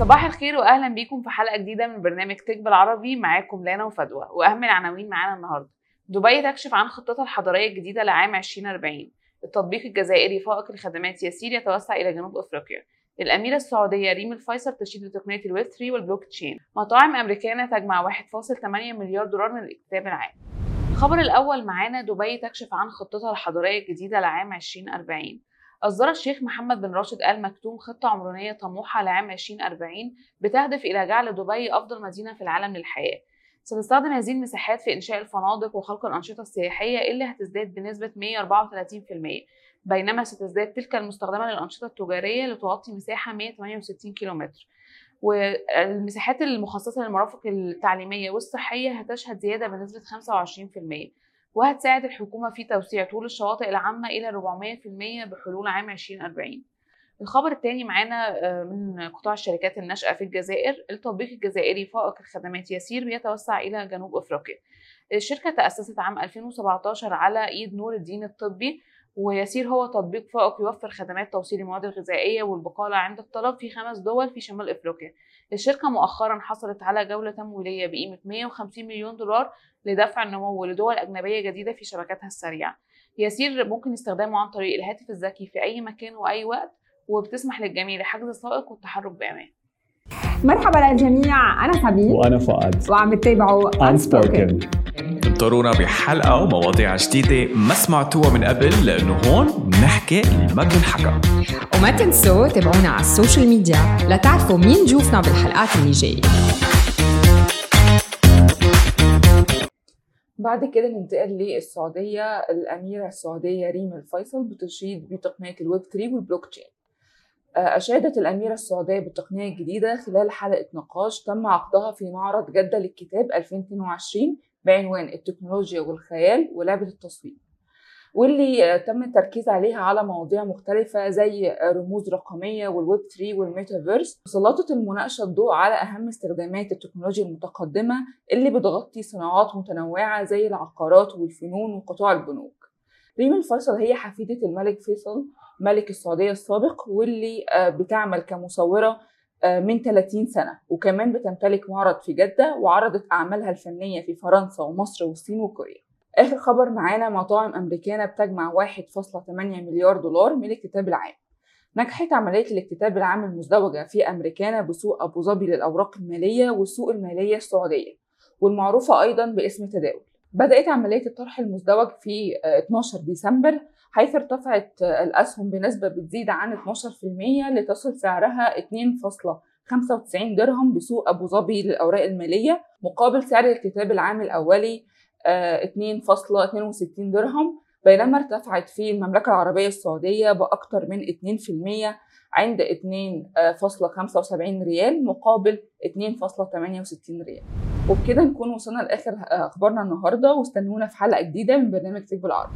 صباح الخير واهلا بيكم في حلقة جديدة من برنامج Tech بالعربي. معاكم لانا وفدوى وأهم العناوين معانا النهارده. دبي تكشف عن خطتها الحضريه الجديدة لعام 2040 التطبيق الجزائري فائق الخدمات يسير يتوسع إلى جنوب أفريقيا. الأميرة السعودية ريم الفيصل تشيد بتقنية الويب 3 والبلوك تشين. مطاعم أمريكانا تجمع 1.8 مليار دولار من الاكتتاب العام. الخبر الأول معانا دبي تكشف عن خطتها الحضرية الجديدة لعام 2040 أصدر الشيخ محمد بن راشد آل مكتوم خطة عمرانية طموحة لعام 2040 بتهدف إلى جعل دبي أفضل مدينة في العالم للحياة. ستستخدم هذه المساحات في إنشاء الفنادق وخلق الأنشطة السياحية اللي هتزداد بنسبة 134% بينما ستزداد تلك المستخدمة للأنشطة التجارية لتغطي مساحة 168 كيلومتر. والمساحات المخصصة للمرافق التعليمية والصحية هتشهد زيادة بنسبة 25% وهتساعد الحكومة في توسيع طول الشواطئ العامة إلى 400% بحلول عام 2040 الخبر الثاني معانا من قطاع الشركات الناشئة في الجزائر التطبيق الجزائري فائق الخدمات يسير بيتوسع إلى جنوب أفريقيا. الشركة تأسست عام 2017 على إيد نور الدين الطبي ويسير هو تطبيق فائق يوفر خدمات توصيل المواد الغذائية والبقالة عند الطلب في خمس دول في شمال أفريقيا. الشركة مؤخرا حصلت على جولة تمويلية بقيمة 150 مليون دولار لدفع النمو لدول أجنبية جديدة في شبكاتها السريعة. يسير ممكن استخدامه عن طريق الهاتف الذكي في أي مكان وأي وقت وبتسمح للجميع لحجز سائق والتحرك بأمان. مرحبا للجميع أنا سبيل وأنا فؤاد. وعم تتابعوا Unspoken. انطرونا بحلقة ومواضيع جديدة ما سمعتوها من قبل لأنه هون بنحكي اللي ما بنحكى وما تنسوا تابعونا على ال social media لتعرفوا مين ضيوفنا بالحلقات اللي جاية. بعد كده ننتقل للسعودية. الأميرة السعودية ريم الفيصل بتشيد بتقنية الويب 3 والبلوك تشين أشادت الأميرة السعودية بالتقنية الجديدة خلال حلقة نقاش تم عقدها في معرض جدة للكتاب 2022 بعنوان التكنولوجيا والخيال ولعبة التصوير واللي تم التركيز عليها على مواضيع مختلفة زي رموز رقمية والويب 3 والميتافيرس وسلطت المناقشة الضوء على أهم استخدامات التكنولوجيا المتقدمة اللي بتغطي صناعات متنوعة زي العقارات والفنون وقطاع البنوك. ريم الفيصل هي حفيدة الملك فيصل ملك السعودية السابق واللي بتعمل كمصورة من 30 سنة. وكمان بتمتلك معرض في جدة وعرضت أعمالها الفنية في فرنسا ومصر والصين وكوريا. آخر خبر معانا مطاعم أمريكانة بتجمع 1.8 مليار دولار من الاكتتاب العام. نجحت عملية الاكتتاب العام المزدوجة في أمريكانا بسوق أبو ظبي للأوراق المالية والسوق المالية السعودية والمعروفة أيضا باسم تداول. بدأت عملية الطرح المزدوج في 12 ديسمبر حيث ارتفعت الأسهم بنسبة بتزيد عن 12% لتصل سعرها 2.95 درهم بسوق أبو ظبي للأوراق المالية مقابل سعر الاكتتاب العام الأولي 2.62 درهم بينما ارتفعت في المملكة العربية السعودية بأكثر من 2% عند 2.75 ريال مقابل 2.68 ريال. وبكده نكون وصلنا لآخر أخبارنا النهاردة واستنونا في حلقة جديدة من برنامج تك بالعربي